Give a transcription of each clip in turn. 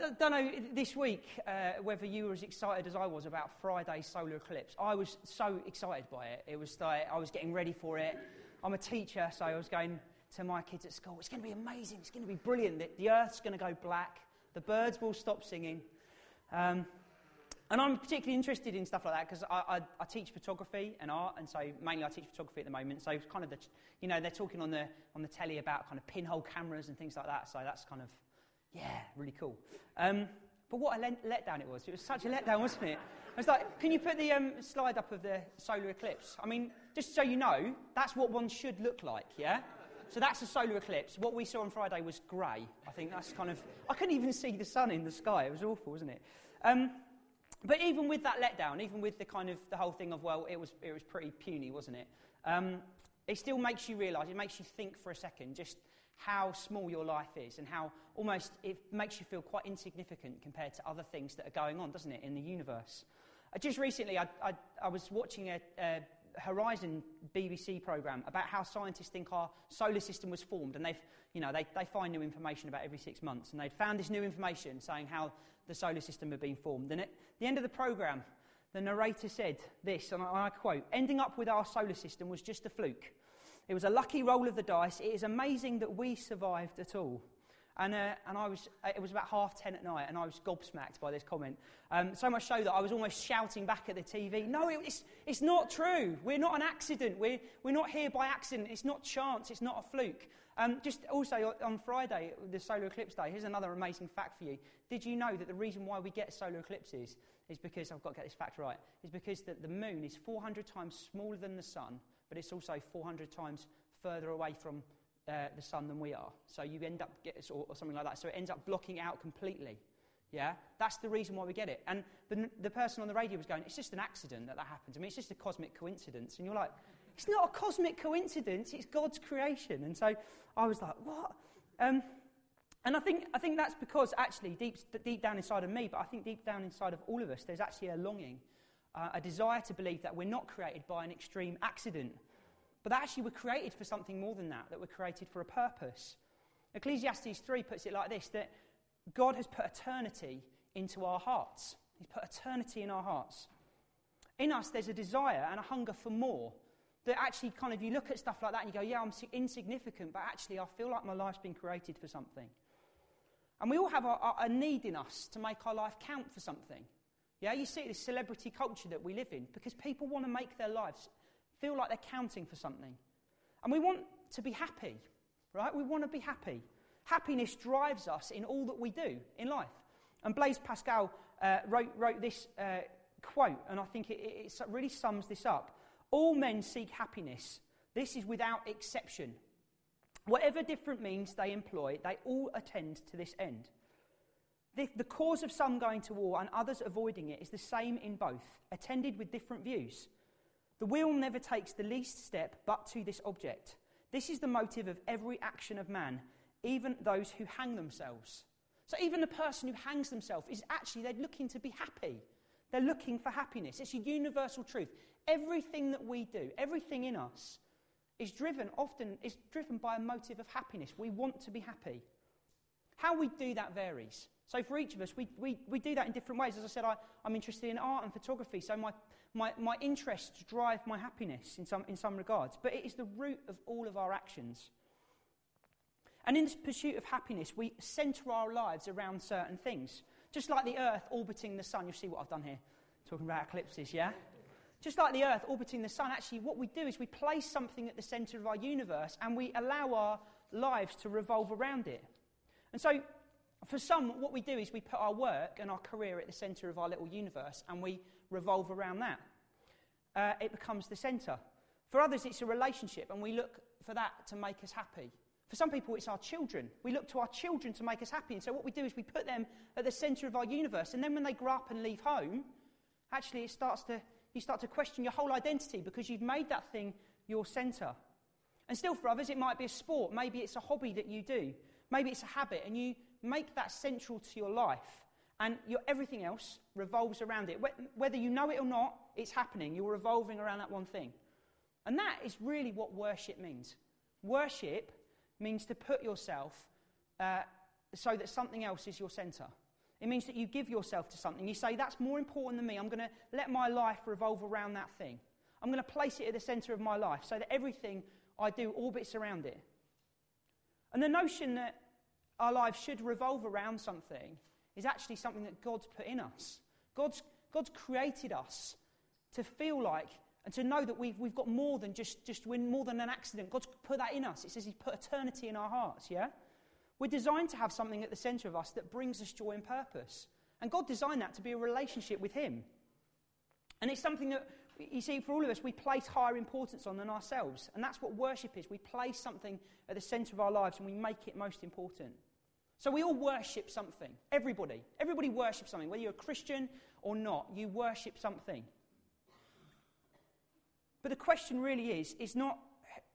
I don't know this week uh, whether you were as excited as I was about Friday's solar eclipse. I was so excited by it. It was like I was getting ready for it. I'm a teacher, so I was going to my kids at school. It's going to be amazing. It's going to be brilliant. The, the earth's going to go black. The birds will stop singing. Um, and I'm particularly interested in stuff like that because I, I, I, teach photography and art, and so mainly I teach photography at the moment. So it's kind of the, you know, they're talking on the on the telly about kind of pinhole cameras and things like that. So that's kind of, yeah, really cool. Um, but what a letdown it was! It was such a letdown, wasn't it? I was like, can you put the um, slide up of the solar eclipse? I mean, just so you know, that's what one should look like, yeah. So that's a solar eclipse. What we saw on Friday was grey. I think that's kind of. I couldn't even see the sun in the sky. It was awful, wasn't it? Um, but even with that letdown, even with the kind of the whole thing of well, it was it was pretty puny, wasn't it? Um, it still makes you realise. It makes you think for a second just how small your life is and how almost it makes you feel quite insignificant compared to other things that are going on, doesn't it, in the universe? Uh, just recently, I, I, I was watching a, a Horizon BBC program about how scientists think our solar system was formed, and they've, you know, they, they find new information about every six months, and they'd found this new information saying how the solar system had been formed. And at the end of the program, the narrator said this, and I quote, ending up with our solar system was just a fluke. It was a lucky roll of the dice. It is amazing that we survived at all. And, uh, and I was, uh, it was about half ten at night, and I was gobsmacked by this comment. Um, so much so that I was almost shouting back at the TV, No, it's, it's not true. We're not an accident. We're, we're not here by accident. It's not chance. It's not a fluke. Um, just also on Friday, the solar eclipse day, here's another amazing fact for you. Did you know that the reason why we get solar eclipses is because, I've got to get this fact right, is because that the moon is 400 times smaller than the sun, but it's also 400 times further away from uh, the sun than we are. So you end up, get, or, or something like that. So it ends up blocking out completely. Yeah? That's the reason why we get it. And the, the person on the radio was going, it's just an accident that that happens. I mean, it's just a cosmic coincidence. And you're like, it's not a cosmic coincidence, it's God's creation. And so I was like, what? Um, and I think, I think that's because actually, deep, deep down inside of me, but I think deep down inside of all of us, there's actually a longing, uh, a desire to believe that we're not created by an extreme accident but that actually we're created for something more than that, that we're created for a purpose. Ecclesiastes 3 puts it like this that God has put eternity into our hearts. He's put eternity in our hearts. In us, there's a desire and a hunger for more. That actually, kind of, you look at stuff like that and you go, yeah, I'm insignificant, but actually, I feel like my life's been created for something. And we all have a, a need in us to make our life count for something. Yeah, you see this celebrity culture that we live in because people want to make their lives feel like they're counting for something. And we want to be happy, right? We want to be happy. Happiness drives us in all that we do in life. And Blaise Pascal uh, wrote, wrote this uh, quote, and I think it, it really sums this up. All men seek happiness. This is without exception. Whatever different means they employ, they all attend to this end. The, the, cause of some going to war and others avoiding it is the same in both, attended with different views. The will never takes the least step but to this object. This is the motive of every action of man, even those who hang themselves. So, even the person who hangs themselves is actually, they're looking to be happy. They're looking for happiness. It's a universal truth. Everything that we do, everything in us, is driven, often, is driven by a motive of happiness. We want to be happy. How we do that varies. So, for each of us, we, we, we do that in different ways. As I said, I, I'm interested in art and photography, so my, my, my interests drive my happiness in some, in some regards. But it is the root of all of our actions. And in this pursuit of happiness, we center our lives around certain things. Just like the Earth orbiting the Sun. You'll see what I've done here, talking about eclipses, yeah? Just like the Earth orbiting the Sun, actually, what we do is we place something at the center of our universe and we allow our lives to revolve around it. And so, for some, what we do is we put our work and our career at the center of our little universe and we revolve around that. Uh, it becomes the center. For others, it's a relationship and we look for that to make us happy. For some people, it's our children. We look to our children to make us happy. And so, what we do is we put them at the center of our universe. And then, when they grow up and leave home, actually, it starts to, you start to question your whole identity because you've made that thing your center. And still, for others, it might be a sport. Maybe it's a hobby that you do. Maybe it's a habit. And you make that central to your life, and your, everything else revolves around it. Whether you know it or not, it's happening. You're revolving around that one thing. And that is really what worship means. Worship means to put yourself uh, so that something else is your center. It means that you give yourself to something. You say, That's more important than me. I'm going to let my life revolve around that thing. I'm going to place it at the center of my life so that everything I do orbits around it. And the notion that our lives should revolve around something is actually something that God's put in us. God's, God's created us to feel like and to know that we've, we've got more than just, just we're more than an accident. God's put that in us. It says He's put eternity in our hearts, yeah? We're designed to have something at the center of us that brings us joy and purpose. And God designed that to be a relationship with Him. And it's something that, you see, for all of us, we place higher importance on than ourselves. And that's what worship is. We place something at the center of our lives and we make it most important. So we all worship something. Everybody. Everybody worships something. Whether you're a Christian or not, you worship something. But the question really is, is not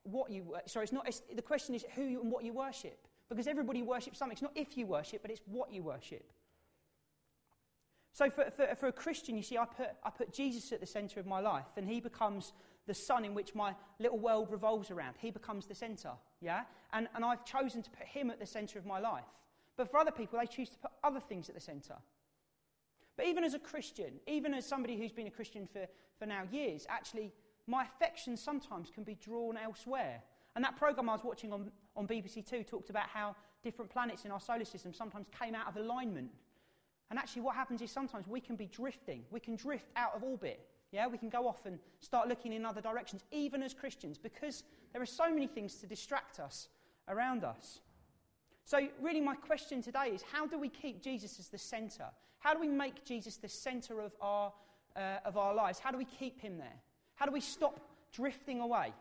what you, sorry, it's not, it's, the question is who you, and what you worship. Because everybody worships something. It's not if you worship, but it's what you worship. So for, for, for a Christian, you see, I put, I put Jesus at the center of my life, and he becomes the sun in which my little world revolves around. He becomes the center, yeah? And, and I've chosen to put him at the center of my life. But for other people, they choose to put other things at the center. But even as a Christian, even as somebody who's been a Christian for, for now years, actually, my affections sometimes can be drawn elsewhere. And that program I was watching on, on BBC Two talked about how different planets in our solar system sometimes came out of alignment. And actually, what happens is sometimes we can be drifting. We can drift out of orbit. Yeah, we can go off and start looking in other directions, even as Christians, because there are so many things to distract us around us. So, really, my question today is how do we keep Jesus as the center? How do we make Jesus the center of our, uh, of our lives? How do we keep him there? How do we stop drifting away?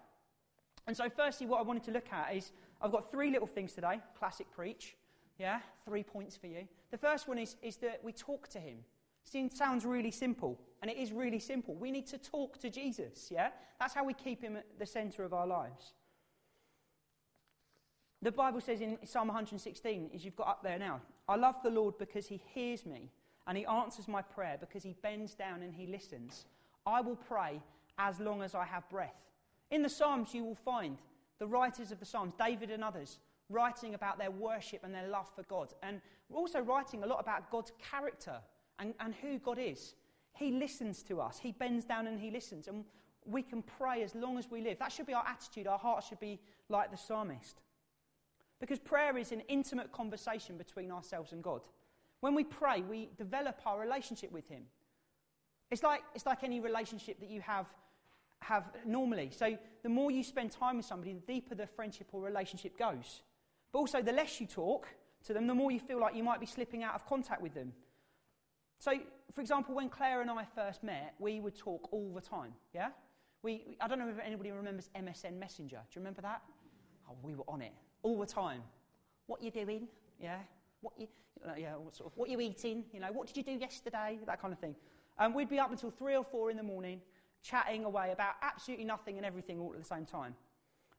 And so, firstly, what I wanted to look at is I've got three little things today classic preach. Yeah, three points for you. The first one is, is that we talk to him. It sounds really simple, and it is really simple. We need to talk to Jesus, yeah? That's how we keep him at the center of our lives. The Bible says in Psalm 116, as you've got up there now, I love the Lord because he hears me and he answers my prayer because he bends down and he listens. I will pray as long as I have breath. In the Psalms, you will find the writers of the Psalms, David and others, writing about their worship and their love for God. And also writing a lot about God's character and, and who God is. He listens to us, He bends down and He listens. And we can pray as long as we live. That should be our attitude. Our heart should be like the psalmist. Because prayer is an intimate conversation between ourselves and God. When we pray, we develop our relationship with Him. It's like, it's like any relationship that you have have normally. So the more you spend time with somebody, the deeper the friendship or relationship goes. But also, the less you talk to them, the more you feel like you might be slipping out of contact with them. So, for example, when Claire and I first met, we would talk all the time. Yeah? We, I don't know if anybody remembers MSN Messenger. Do you remember that? Oh, we were on it all the time. What you're doing? Yeah? What you, yeah, what sort of, what you eating? You know, what did you do yesterday? That kind of thing. And we'd be up until three or four in the morning chatting away about absolutely nothing and everything all at the same time.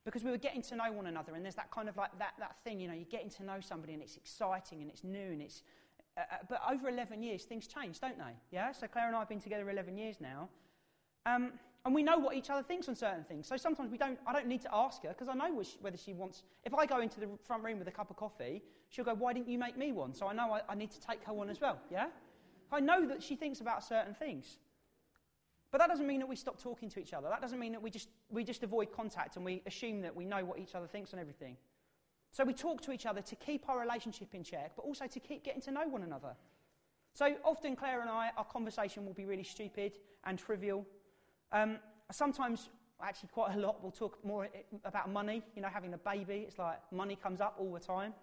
Because we were getting to know one another, and there's that kind of like that, that thing, you know, you're getting to know somebody and it's exciting and it's new and it's. Uh, uh but over 11 years, things change, don't they? Yeah? So Claire and I have been together 11 years now. Um, and we know what each other thinks on certain things. So sometimes we don't, I don't need to ask her because I know whether she wants. If I go into the front room with a cup of coffee, she'll go, Why didn't you make me one? So I know I, I need to take her one as well. Yeah? I know that she thinks about certain things. But that doesn't mean that we stop talking to each other. That doesn't mean that we just, we just avoid contact and we assume that we know what each other thinks on everything. So we talk to each other to keep our relationship in check, but also to keep getting to know one another. So often, Claire and I, our conversation will be really stupid and trivial. Um, sometimes, actually, quite a lot, we'll talk more about money, you know, having a baby. It's like money comes up all the time.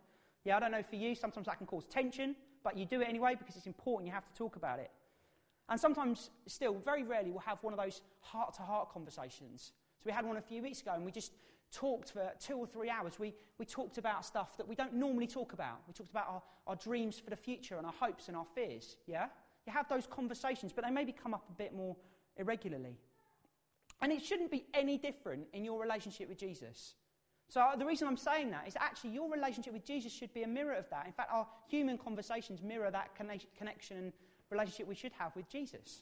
Yeah, I don't know for you, sometimes that can cause tension, but you do it anyway because it's important, you have to talk about it. And sometimes, still, very rarely, we'll have one of those heart to heart conversations. So we had one a few weeks ago and we just talked for two or three hours. We, we talked about stuff that we don't normally talk about. We talked about our, our dreams for the future and our hopes and our fears. Yeah? You have those conversations, but they maybe come up a bit more irregularly. And it shouldn't be any different in your relationship with Jesus. So, uh, the reason I'm saying that is actually your relationship with Jesus should be a mirror of that. In fact, our human conversations mirror that connection and relationship we should have with Jesus.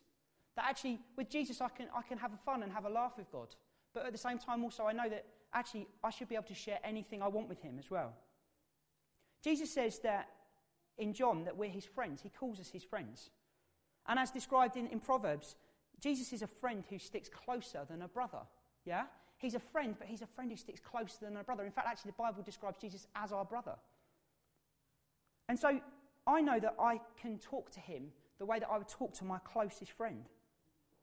That actually, with Jesus, I can, I can have fun and have a laugh with God. But at the same time, also, I know that actually I should be able to share anything I want with Him as well. Jesus says that in John that we're his friends. He calls us his friends. And as described in, in Proverbs, Jesus is a friend who sticks closer than a brother. Yeah? He's a friend, but he's a friend who sticks closer than a brother. In fact, actually, the Bible describes Jesus as our brother. And so I know that I can talk to him the way that I would talk to my closest friend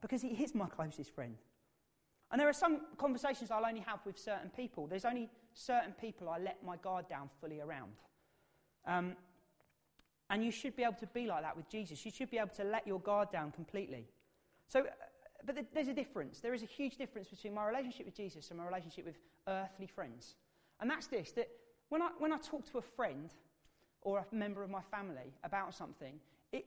because he is my closest friend. And there are some conversations I'll only have with certain people. There's only certain people I let my guard down fully around. Um, and you should be able to be like that with Jesus. You should be able to let your guard down completely. So, uh, but there's a difference. There is a huge difference between my relationship with Jesus and my relationship with earthly friends. And that's this that when I, when I talk to a friend or a member of my family about something, it,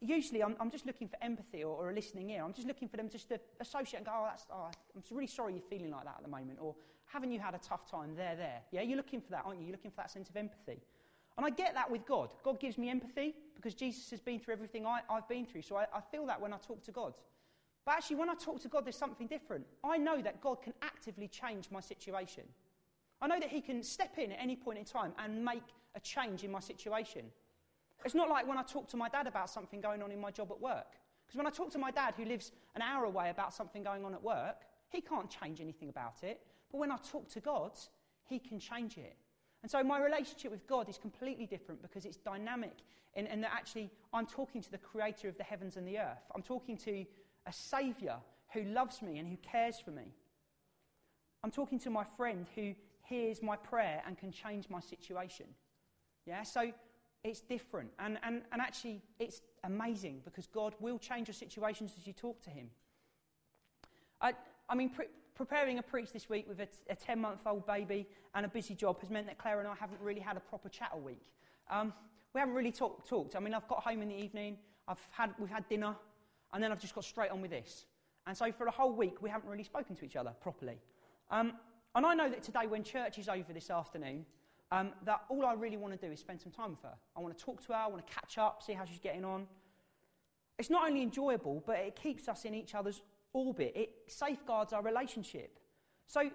usually I'm, I'm just looking for empathy or, or, a listening ear. I'm just looking for them just to associate and go, oh, that's, oh, I'm really sorry you're feeling like that at the moment. Or haven't you had a tough time? There, there. Yeah, you're looking for that, aren't you? You're looking for that sense of empathy. And I get that with God. God gives me empathy because Jesus has been through everything I, have been through. So I, I feel that when I talk to God. But actually, when I talk to God, there's something different. I know that God can actively change my situation. I know that He can step in at any point in time and make a change in my situation. It's not like when I talk to my dad about something going on in my job at work. Because when I talk to my dad, who lives an hour away, about something going on at work, he can't change anything about it. But when I talk to God, He can change it. And so my relationship with God is completely different because it's dynamic and, that actually I'm talking to the creator of the heavens and the earth. I'm talking to a savior who loves me and who cares for me. I'm talking to my friend who hears my prayer and can change my situation. Yeah, so it's different. And, and, and actually, it's amazing because God will change your situations as you talk to Him. I, I mean, pre- preparing a preach this week with a 10 month old baby and a busy job has meant that Claire and I haven't really had a proper chat all week. Um, we haven't really talk, talked. I mean, I've got home in the evening, I've had, we've had dinner, and then I've just got straight on with this. And so for a whole week, we haven't really spoken to each other properly. Um, and I know that today, when church is over this afternoon, um, that all I really want to do is spend some time with her. I want to talk to her, I want to catch up, see how she's getting on. It's not only enjoyable, but it keeps us in each other's orbit, it safeguards our relationship. So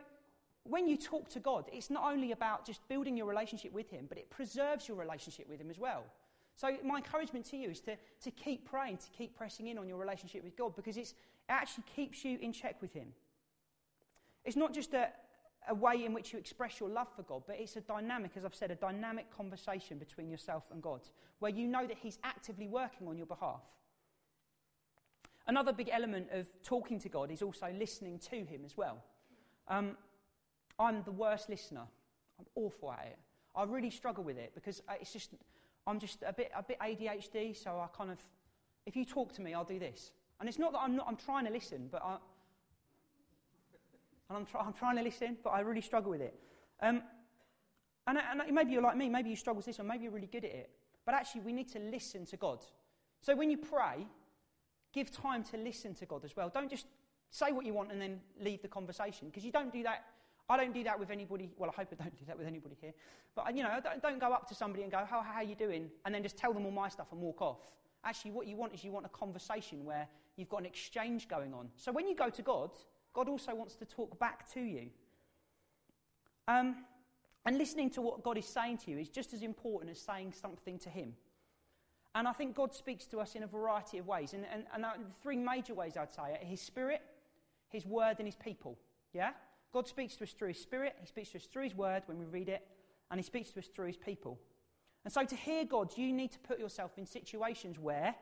when you talk to God, it's not only about just building your relationship with Him, but it preserves your relationship with Him as well. So, my encouragement to you is to, to keep praying, to keep pressing in on your relationship with God, because it actually keeps you in check with Him. It's not just a, a way in which you express your love for God, but it's a dynamic, as I've said, a dynamic conversation between yourself and God, where you know that He's actively working on your behalf. Another big element of talking to God is also listening to Him as well. Um, I'm the worst listener. I'm awful at it. I really struggle with it because it's just, I'm just a bit, a bit ADHD, so I kind of, if you talk to me, I'll do this. And it's not that I'm, not, I'm trying to listen, but I, and I'm, try, I'm trying to listen, but I really struggle with it. Um, and, and maybe you're like me, maybe you struggle with this, or maybe you're really good at it. But actually, we need to listen to God. So when you pray, Give time to listen to God as well. Don't just say what you want and then leave the conversation because you don't do that. I don't do that with anybody. Well, I hope I don't do that with anybody here. But, you know, don't, don't go up to somebody and go, how, how are you doing? And then just tell them all my stuff and walk off. Actually, what you want is you want a conversation where you've got an exchange going on. So when you go to God, God also wants to talk back to you. Um, and listening to what God is saying to you is just as important as saying something to Him. And I think God speaks to us in a variety of ways. And, and, and the three major ways I'd say are His Spirit, His Word, and His people. Yeah? God speaks to us through His Spirit, He speaks to us through His Word when we read it, and He speaks to us through His people. And so to hear God, you need to put yourself in situations where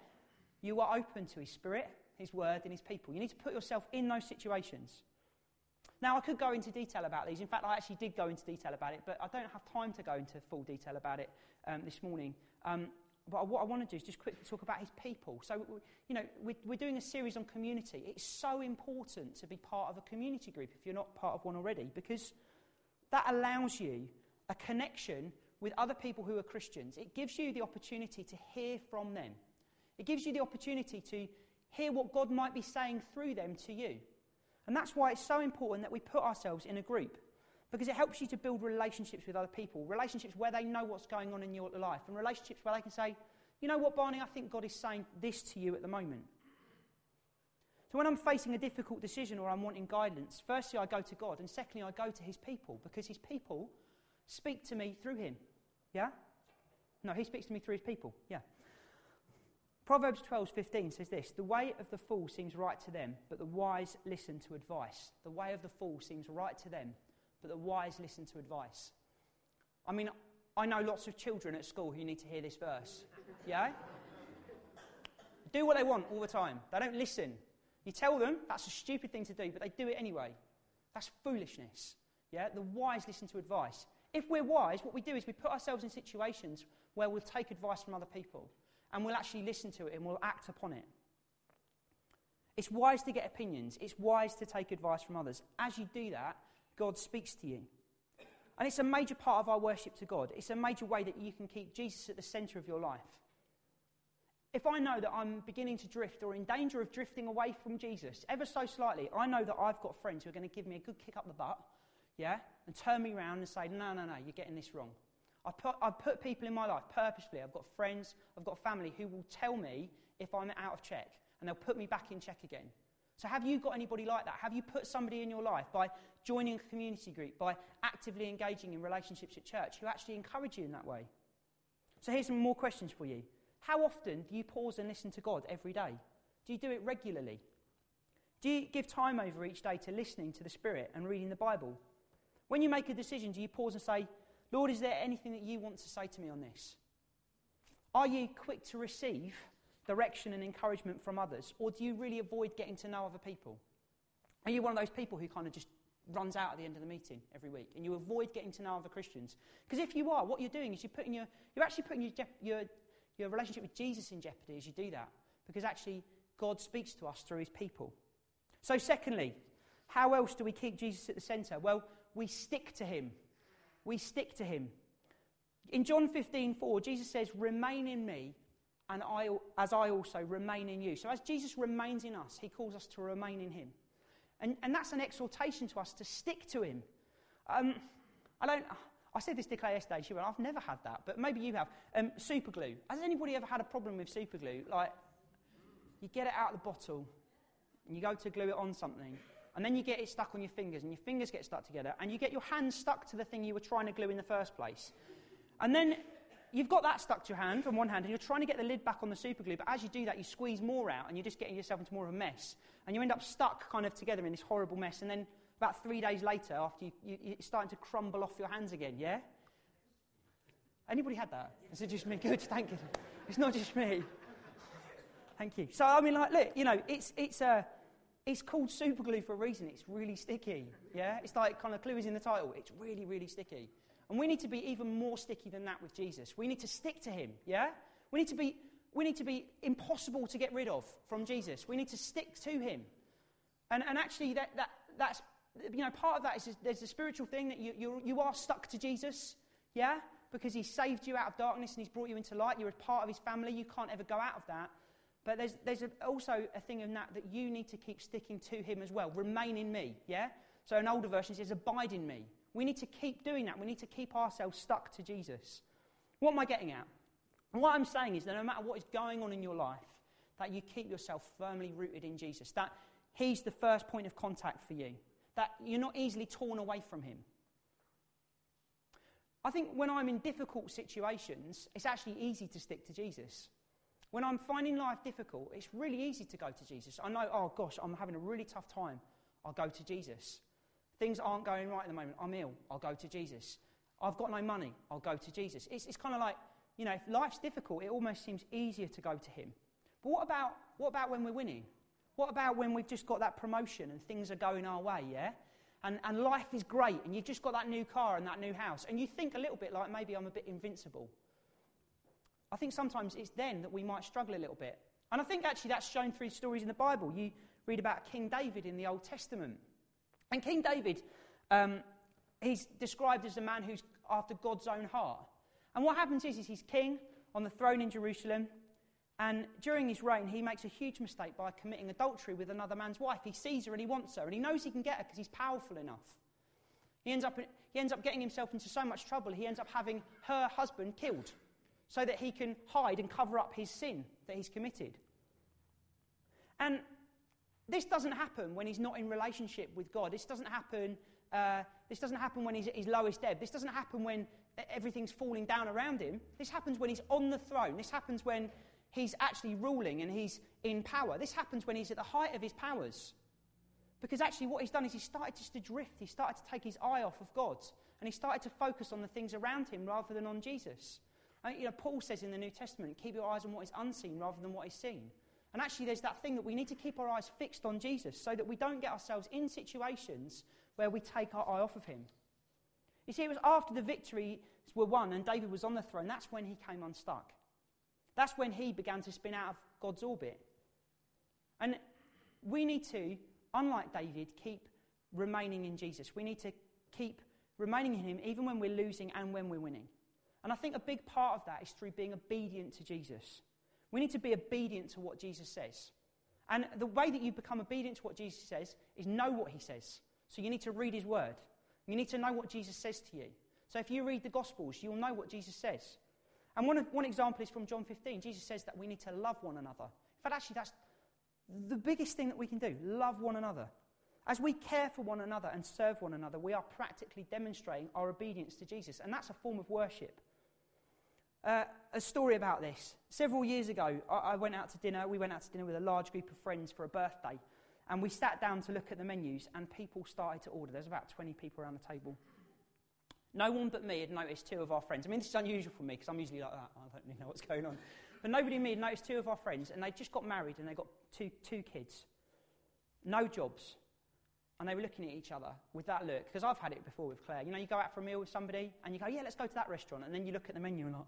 you are open to His Spirit, His Word, and His people. You need to put yourself in those situations. Now, I could go into detail about these. In fact, I actually did go into detail about it, but I don't have time to go into full detail about it um, this morning. Um, but what I want to do is just quickly talk about his people. So, you know, we're, we're doing a series on community. It's so important to be part of a community group if you're not part of one already, because that allows you a connection with other people who are Christians. It gives you the opportunity to hear from them, it gives you the opportunity to hear what God might be saying through them to you. And that's why it's so important that we put ourselves in a group because it helps you to build relationships with other people, relationships where they know what's going on in your life, and relationships where they can say, you know what, Barney, I think God is saying this to you at the moment. So when I'm facing a difficult decision or I'm wanting guidance, firstly I go to God, and secondly I go to his people, because his people speak to me through him. Yeah? No, he speaks to me through his people. Yeah. Proverbs 12:15 says this, "The way of the fool seems right to them, but the wise listen to advice." The way of the fool seems right to them, but the wise listen to advice. I mean, I know lots of children at school who need to hear this verse. Yeah? do what they want all the time. They don't listen. You tell them that's a stupid thing to do, but they do it anyway. That's foolishness. Yeah? The wise listen to advice. If we're wise, what we do is we put ourselves in situations where we'll take advice from other people and we'll actually listen to it and we'll act upon it. It's wise to get opinions, it's wise to take advice from others. As you do that, God speaks to you. And it's a major part of our worship to God. It's a major way that you can keep Jesus at the center of your life. If I know that I'm beginning to drift or in danger of drifting away from Jesus, ever so slightly, I know that I've got friends who are going to give me a good kick up the butt, yeah, and turn me around and say, no, no, no, you're getting this wrong. I put, I put people in my life purposefully. I've got friends, I've got family who will tell me if I'm out of check, and they'll put me back in check again. So, have you got anybody like that? Have you put somebody in your life by joining a community group, by actively engaging in relationships at church who actually encourage you in that way? So, here's some more questions for you. How often do you pause and listen to God every day? Do you do it regularly? Do you give time over each day to listening to the Spirit and reading the Bible? When you make a decision, do you pause and say, Lord, is there anything that you want to say to me on this? Are you quick to receive direction and encouragement from others, or do you really avoid getting to know other people? Are you one of those people who kind of just runs out at the end of the meeting every week and you avoid getting to know other Christians? Because if you are, what you're doing is you're, putting your, you're actually putting your, your, your relationship with Jesus in jeopardy as you do that, because actually God speaks to us through his people. So, secondly, how else do we keep Jesus at the centre? Well, we stick to him we stick to him. In John 15, 4, Jesus says, Remain in me, and I, as I also remain in you. So, as Jesus remains in us, he calls us to remain in him. And, and that's an exhortation to us to stick to him. Um, I don't. I said this to Claire yesterday. She went, I've never had that, but maybe you have. Um, super glue. Has anybody ever had a problem with super glue? Like, you get it out of the bottle and you go to glue it on something, and then you get it stuck on your fingers, and your fingers get stuck together, and you get your hands stuck to the thing you were trying to glue in the first place. And then you've got that stuck to your hand on one hand, and you're trying to get the lid back on the super glue, but as you do that, you squeeze more out, and you're just getting yourself into more of a mess. And you end up stuck kind of together in this horrible mess, and then about three days later, after you, you, you're starting to crumble off your hands again, yeah? Anybody had that? Is it just me? Good, thank you. It's not just me. Thank you. So, I mean, like, look, you know, it's, it's. Uh, it's called super glue for a reason. It's really sticky. Yeah? It's like kind of clue is in the title. It's really, really sticky. And we need to be even more sticky than that with Jesus. We need to stick to him. Yeah? We need to be, we need to be impossible to get rid of from Jesus. We need to stick to him. And, and actually, that, that, that's, you know, part of that is there's a spiritual thing that you, you, you are stuck to Jesus. Yeah? Because he saved you out of darkness and he's brought you into light. You're a part of his family. You can't ever go out of that. But there's, there's a, also a thing in that that you need to keep sticking to him as well. Remain in me, yeah? So an older version says, abide in me. We need to keep doing that. We need to keep ourselves stuck to Jesus. What am I getting at? What I'm saying is that no matter what is going on in your life, that you keep yourself firmly rooted in Jesus. That he's the first point of contact for you. That you're not easily torn away from him. I think when I'm in difficult situations, it's actually easy to stick to Jesus. When I'm finding life difficult, it's really easy to go to Jesus. I know, oh gosh, I'm having a really tough time. I'll go to Jesus. Things aren't going right at the moment. I'm ill. I'll go to Jesus. I've got no money. I'll go to Jesus. It's, it's kind of like, you know, if life's difficult, it almost seems easier to go to Him. But what about, what about when we're winning? What about when we've just got that promotion and things are going our way, yeah? And, and life is great and you've just got that new car and that new house and you think a little bit like maybe I'm a bit invincible. I think sometimes it's then that we might struggle a little bit. And I think actually that's shown through stories in the Bible. You read about King David in the Old Testament. And King David, um, he's described as a man who's after God's own heart. And what happens is, is he's king on the throne in Jerusalem. And during his reign, he makes a huge mistake by committing adultery with another man's wife. He sees her and he wants her, and he knows he can get her because he's powerful enough. He ends, up, he ends up getting himself into so much trouble, he ends up having her husband killed so that he can hide and cover up his sin that he's committed. And this doesn't happen when he's not in relationship with God. This doesn't happen uh, this doesn't happen when he's at his lowest ebb. This doesn't happen when everything's falling down around him. This happens when he's on the throne. This happens when he's actually ruling and he's in power. This happens when he's at the height of his powers. Because actually, what he's done is he started just to drift. He started to take his eye off of God. And he started to focus on the things around him rather than on Jesus. And, you know, Paul says in the New Testament, keep your eyes on what is unseen rather than what is seen. And actually, there's that thing that we need to keep our eyes fixed on Jesus so that we don't get ourselves in situations where we take our eye off of him. You see, it was after the victories were won and David was on the throne, that's when he came unstuck. That's when he began to spin out of God's orbit. And we need to, unlike David, keep remaining in Jesus. We need to keep remaining in him even when we're losing and when we're winning. And I think a big part of that is through being obedient to Jesus. We need to be obedient to what Jesus says. And the way that you become obedient to what Jesus says is know what he says. So you need to read his word. You need to know what Jesus says to you. So if you read the Gospels, you'll know what Jesus says. And one, one example is from John 15. Jesus says that we need to love one another. In fact, actually, that's the biggest thing that we can do love one another. As we care for one another and serve one another, we are practically demonstrating our obedience to Jesus. And that's a form of worship. Uh, a story about this. Several years ago, I, I went out to dinner. We went out to dinner with a large group of friends for a birthday. And we sat down to look at the menus, and people started to order. There's about 20 people around the table. No one but me had noticed two of our friends. I mean, this is unusual for me because I'm usually like that. I don't really know what's going on. But nobody but me had noticed two of our friends, and they just got married and they got two, two kids. No jobs. And they were looking at each other with that look, because I've had it before with Claire. You know, you go out for a meal with somebody and you go, yeah, let's go to that restaurant. And then you look at the menu and like,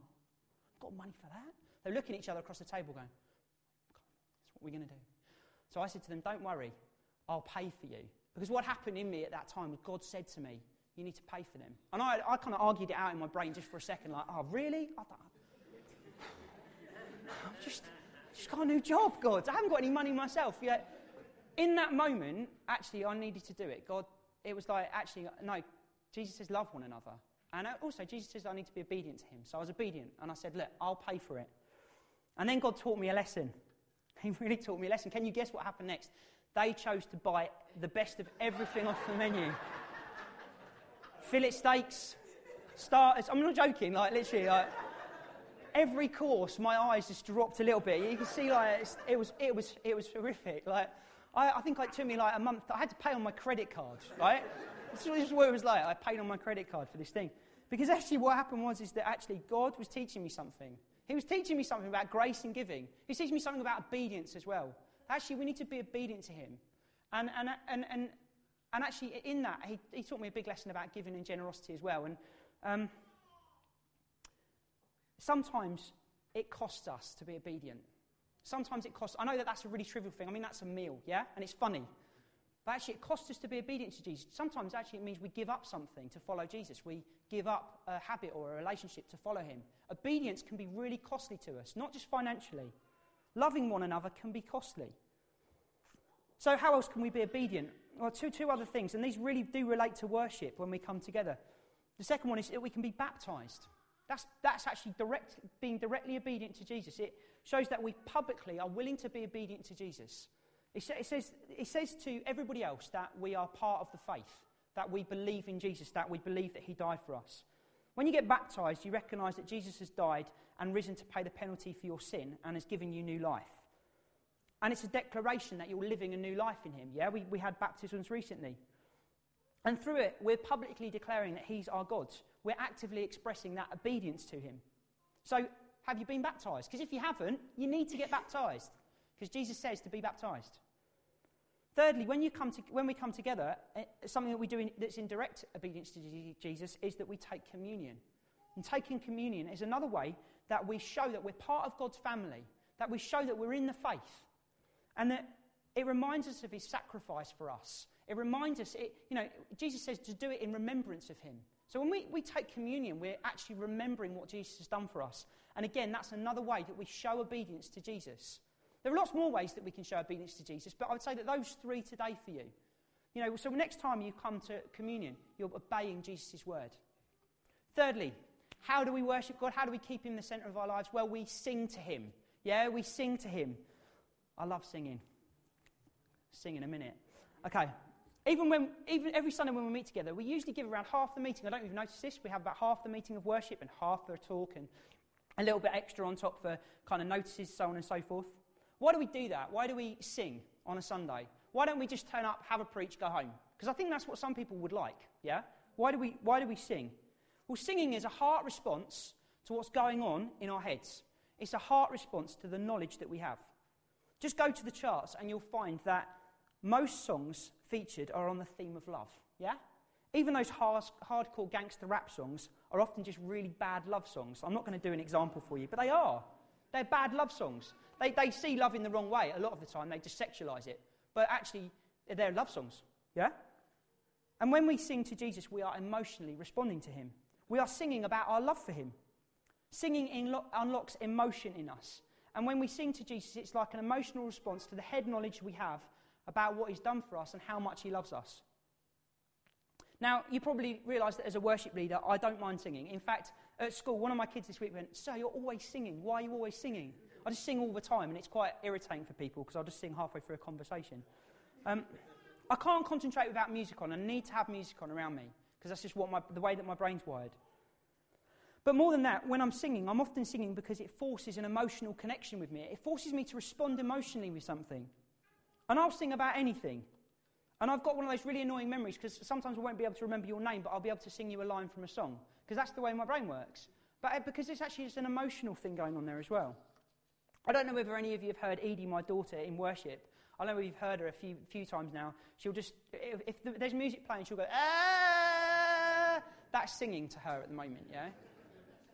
got money for that? They're looking at each other across the table going, that's what we're going to do. So I said to them, don't worry, I'll pay for you. Because what happened in me at that time was God said to me, you need to pay for them. And I, I kind of argued it out in my brain just for a second, like, oh, really? I have just, just got a new job, God. I haven't got any money myself yet. In that moment, actually, I needed to do it. God, it was like, actually, no, Jesus says, love one another. And also, Jesus says I need to be obedient to him. So I was obedient, and I said, look, I'll pay for it. And then God taught me a lesson. He really taught me a lesson. Can you guess what happened next? They chose to buy the best of everything off the menu fillet steaks, starters. I'm not joking, like, literally, like, every course, my eyes just dropped a little bit. You can see, like, it was, it was, it was horrific. Like, I, I think it took me like a month. I had to pay on my credit card, right? This is what it was like. I paid on my credit card for this thing. Because actually, what happened was is that actually God was teaching me something. He was teaching me something about grace and giving. He teaching me something about obedience as well. Actually, we need to be obedient to Him. And, and, and, and, and actually, in that, he, he taught me a big lesson about giving and generosity as well. And um, sometimes it costs us to be obedient. Sometimes it costs, I know that that's a really trivial thing. I mean, that's a meal, yeah? And it's funny. But actually, it costs us to be obedient to Jesus. Sometimes, actually, it means we give up something to follow Jesus. We give up a habit or a relationship to follow him. Obedience can be really costly to us, not just financially. Loving one another can be costly. So, how else can we be obedient? Well, two, two other things, and these really do relate to worship when we come together. The second one is that we can be baptized. That's, that's actually direct, being directly obedient to Jesus. It shows that we publicly are willing to be obedient to Jesus. It, says, says to everybody else that we are part of the faith, that we believe in Jesus, that we believe that he died for us. When you get baptized, you recognize that Jesus has died and risen to pay the penalty for your sin and has given you new life. And it's a declaration that you're living a new life in him. Yeah, we, we had baptisms recently. And through it, we're publicly declaring that he's our God we're actively expressing that obedience to Him. So, have you been baptized? Because if you haven't, you need to get baptized. Because Jesus says to be baptized. Thirdly, when, you come to, when we come together, eh, something that we do in, that's in direct obedience to Jesus is that we take communion. And taking communion is another way that we show that we're part of God's family, that we show that we're in the faith, and that it reminds us of his sacrifice for us. It reminds us, it, you know, Jesus says to do it in remembrance of him. So when we, we take communion, we're actually remembering what Jesus has done for us. And again, that's another way that we show obedience to Jesus. There are lots more ways that we can show obedience to Jesus, but I would say that those three today for you. You know, so next time you come to communion, you're obeying Jesus' word. Thirdly, how do we worship God? How do we keep Him the center of our lives? Well, we sing to Him. Yeah, we sing to Him. I love singing. Sing in a minute. Okay, Even, when, even every Sunday when we meet together, we usually give around half the meeting. I don't even notice this. We have about half the meeting of worship and half the talk and a little bit extra on top for kind of notices, so on and so forth. Why do we do that? Why do we sing on a Sunday? Why don't we just turn up, have a preach, go home? Because I think that's what some people would like, yeah? Why do, we, why do we sing? Well, singing is a heart response to what's going on in our heads. It's a heart response to the knowledge that we have. Just go to the charts and you'll find that most songs featured are on the theme of love, yeah? Even those hard, hardcore gangster rap songs are often just really bad love songs. I'm not going to do an example for you, but they are. They're bad love songs. They, they see love in the wrong way a lot of the time. They just sexualize it. But actually, they're love songs. Yeah? And when we sing to Jesus, we are emotionally responding to him. We are singing about our love for him. Singing unlocks emotion in us. And when we sing to Jesus, it's like an emotional response to the head knowledge we have about what he's done for us and how much he loves us. Now, you probably realise that as a worship leader, I don't mind singing. In fact, at school, one of my kids this week went, Sir, you're always singing. Why are you always singing? I just sing all the time, and it's quite irritating for people because I'll just sing halfway through a conversation. Um, I can't concentrate without music on. I need to have music on around me because that's just what my, the way that my brain's wired. But more than that, when I'm singing, I'm often singing because it forces an emotional connection with me. It forces me to respond emotionally with something. And I'll sing about anything. And I've got one of those really annoying memories because sometimes I won't be able to remember your name, but I'll be able to sing you a line from a song because that's the way my brain works. But uh, because it's actually just an emotional thing going on there as well. I don't know whether any of you have heard Edie, my daughter, in worship. I know you've heard her a few, few times now. She'll just, if, if there's music playing, she'll go, ah! That's singing to her at the moment, yeah?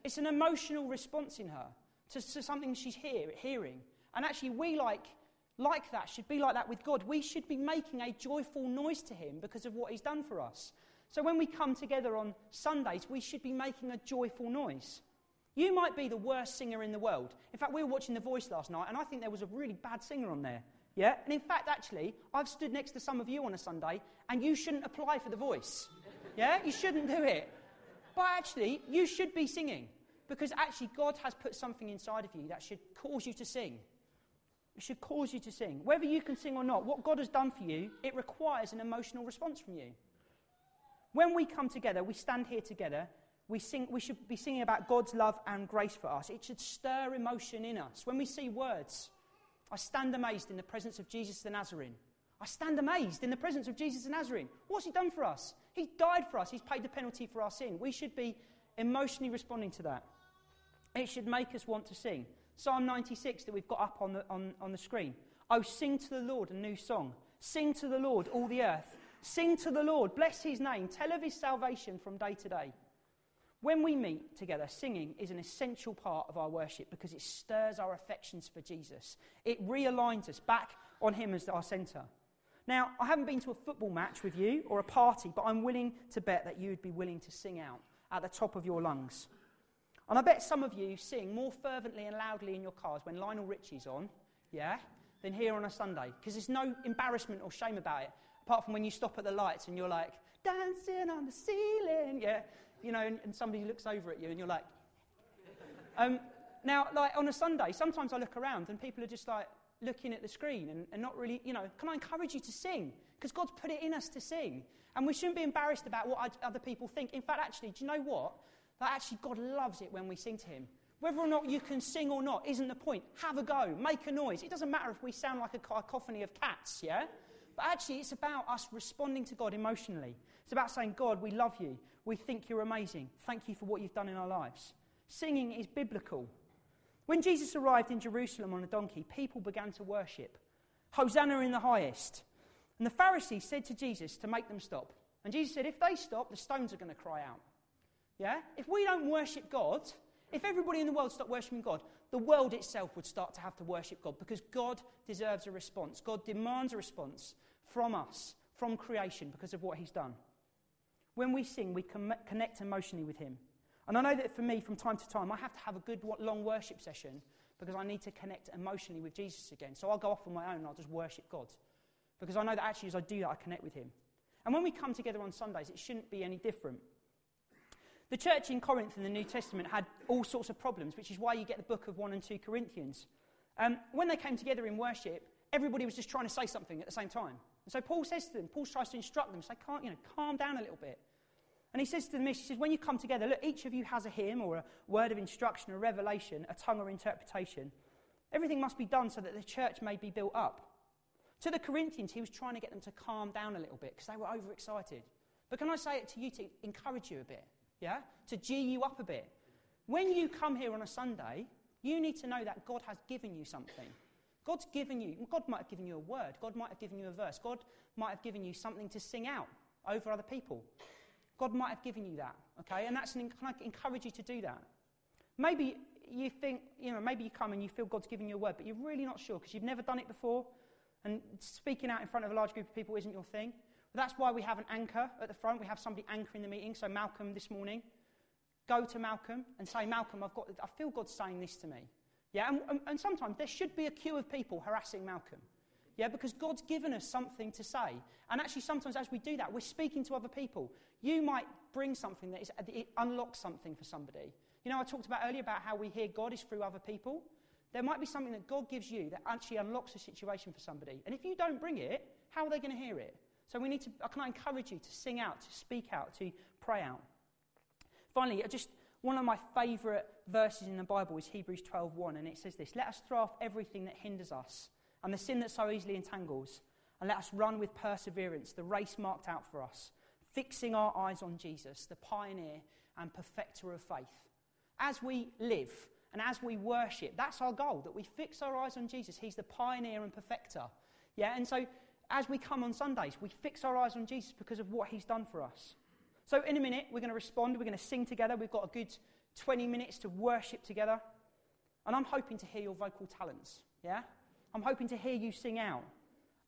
It's an emotional response in her to, to something she's hear, hearing. And actually, we like like that should be like that with God. We should be making a joyful noise to Him because of what He's done for us. So when we come together on Sundays, we should be making a joyful noise. You might be the worst singer in the world. In fact, we were watching The Voice last night, and I think there was a really bad singer on there. Yeah? And in fact, actually, I've stood next to some of you on a Sunday, and you shouldn't apply for The Voice. Yeah? You shouldn't do it. But actually, you should be singing because actually, God has put something inside of you that should cause you to sing. It should cause you to sing. Whether you can sing or not, what God has done for you, it requires an emotional response from you. When we come together, we stand here together, we, sing, we should be singing about God's love and grace for us. It should stir emotion in us. When we see words, I stand amazed in the presence of Jesus the Nazarene. I stand amazed in the presence of Jesus the Nazarene. What's he done for us? He died for us. He's paid the penalty for our sin. We should be emotionally responding to that. It should make us want to sing. Psalm 96 that we've got up on the, on, on the screen. Oh, sing to the Lord a new song. Sing to the Lord, all the earth. Sing to the Lord, bless his name, tell of his salvation from day to day. When we meet together, singing is an essential part of our worship because it stirs our affections for Jesus. It realigns us back on him as our centre. Now, I haven't been to a football match with you or a party, but I'm willing to bet that you would be willing to sing out at the top of your lungs. And I bet some of you sing more fervently and loudly in your cars when Lionel Richie's on, yeah, than here on a Sunday. Because there's no embarrassment or shame about it, apart from when you stop at the lights and you're like, dancing on the ceiling, yeah, you know, and, and somebody looks over at you and you're like, um, now, like on a Sunday, sometimes I look around and people are just like looking at the screen and, and not really, you know, can I encourage you to sing? Because God's put it in us to sing. And we shouldn't be embarrassed about what other people think. In fact, actually, do you know what? That actually God loves it when we sing to Him. Whether or not you can sing or not isn't the point. Have a go, make a noise. It doesn't matter if we sound like a cacophony of cats, yeah? But actually, it's about us responding to God emotionally. It's about saying, God, we love you. We think you're amazing. Thank you for what you've done in our lives. Singing is biblical. When Jesus arrived in Jerusalem on a donkey, people began to worship. Hosanna in the highest. And the Pharisees said to Jesus to make them stop. And Jesus said, if they stop, the stones are going to cry out. Yeah? If we don't worship God, if everybody in the world stopped worshiping God, the world itself would start to have to worship God because God deserves a response. God demands a response from us, from creation, because of what He's done. When we sing, we connect emotionally with Him. And I know that for me, from time to time, I have to have a good long worship session because I need to connect emotionally with Jesus again. So I'll go off on my own and I'll just worship God. Because I know that actually, as I do that, I connect with Him. And when we come together on Sundays, it shouldn't be any different. The church in Corinth in the New Testament had all sorts of problems, which is why you get the book of 1 and 2 Corinthians. Um, when they came together in worship, everybody was just trying to say something at the same time. And so Paul says to them, Paul tries to instruct them, say, can't, you know, calm down a little bit. And he says to them he says, when you come together, look, each of you has a hymn or a word of instruction, a revelation, a tongue or interpretation. Everything must be done so that the church may be built up. To the Corinthians, he was trying to get them to calm down a little bit because they were overexcited. But can I say it to you to encourage you a bit? Yeah? To G you up a bit. When you come here on a Sunday, you need to know that God has given you something. God's given you, God might have given you a word, God might have given you a verse, God might have given you something to sing out over other people. God might have given you that, okay? And that's an, can I encourage you to do that? Maybe you think, you know, maybe you come and you feel God's given you a word, but you're really not sure because you've never done it before, and speaking out in front of a large group of people isn't your thing. That's why we have an anchor at the front. We have somebody anchoring the meeting. So, Malcolm this morning, go to Malcolm and say, Malcolm, I've got, I feel God saying this to me. Yeah, and, and, sometimes there should be a queue of people harassing Malcolm. Yeah, because God's given us something to say. And actually, sometimes as we do that, we're speaking to other people. You might bring something that is, it unlocks something for somebody. You know, I talked about earlier about how we hear God is through other people. There might be something that God gives you that actually unlocks a situation for somebody. And if you don't bring it, how are they going to hear it? So we need to, uh, can I encourage you to sing out, to speak out, to pray out? Finally, I just one of my favourite verses in the Bible is Hebrews 12:1, and it says this: "Let us throw off everything that hinders us and the sin that so easily entangles, and let us run with perseverance the race marked out for us, fixing our eyes on Jesus, the pioneer and perfecter of faith." As we live and as we worship, that's our goal, that we fix our eyes on Jesus. He's the pioneer and perfecter. Yeah, and so as we come on Sundays, we fix our eyes on Jesus because of what he's done for us. So, in a minute, we're going to respond. We're going to sing together. We've got a good 20 minutes to worship together. And I'm hoping to hear your vocal talents. Yeah? I'm hoping to hear you sing out.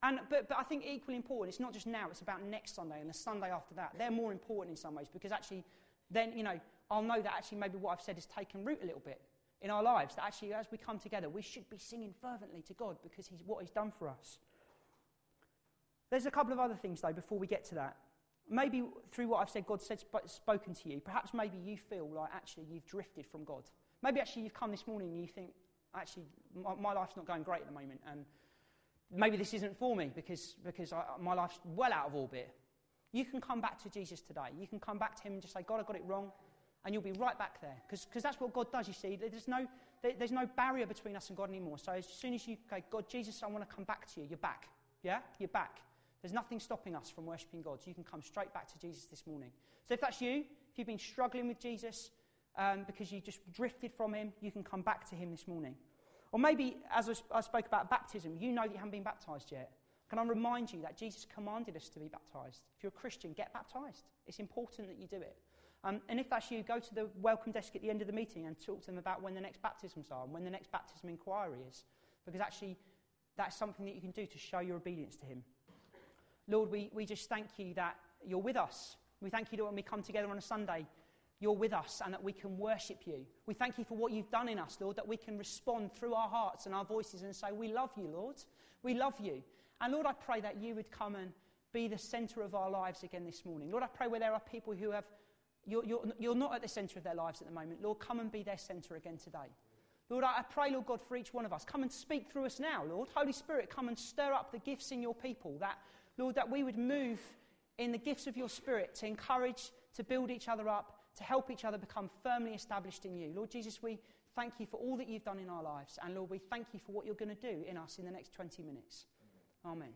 And, but, but I think equally important, it's not just now, it's about next Sunday and the Sunday after that. They're more important in some ways because actually, then, you know, I'll know that actually maybe what I've said has taken root a little bit in our lives. That actually, as we come together, we should be singing fervently to God because He's what He's done for us. There's a couple of other things, though, before we get to that. Maybe through what I've said, God said, spoken to you. Perhaps maybe you feel like actually you've drifted from God. Maybe actually you've come this morning and you think, actually, my, my life's not going great at the moment, and maybe this isn't for me because, because I, my life's well out of orbit. You can come back to Jesus today. You can come back to Him and just say, God, I got it wrong. And you'll be right back there. Because that's what God does, you see. There's no, there, there's no barrier between us and God anymore. So as soon as you go, God, Jesus, I want to come back to you, you're back. Yeah? You're back. There's nothing stopping us from worshipping God. So you can come straight back to Jesus this morning. So if that's you, if you've been struggling with Jesus um, because you just drifted from him, you can come back to him this morning. Or maybe, as I, I spoke about baptism, you know that you haven't been baptized yet. Can I remind you that Jesus commanded us to be baptized? If you're a Christian, get baptized. It's important that you do it. Um, and if that's you, go to the welcome desk at the end of the meeting and talk to them about when the next baptisms are and when the next baptism inquiry is. Because actually, that's something that you can do to show your obedience to Him. Lord, we, we just thank you that you're with us. We thank you that when we come together on a Sunday, you're with us and that we can worship you. We thank you for what you've done in us, Lord, that we can respond through our hearts and our voices and say, We love you, Lord. We love you. And Lord, I pray that you would come and be the center of our lives again this morning. Lord, I pray where there are people who have, you're, you're, you're not at the center of their lives at the moment. Lord, come and be their center again today. Lord, I pray, Lord God, for each one of us. Come and speak through us now, Lord. Holy Spirit, come and stir up the gifts in your people that Lord, that we would move in the gifts of your Spirit to encourage, to build each other up, to help each other become firmly established in you. Lord Jesus, we thank you for all that you've done in our lives. And Lord, we thank you for what you're going to do in us in the next 20 minutes. Amen.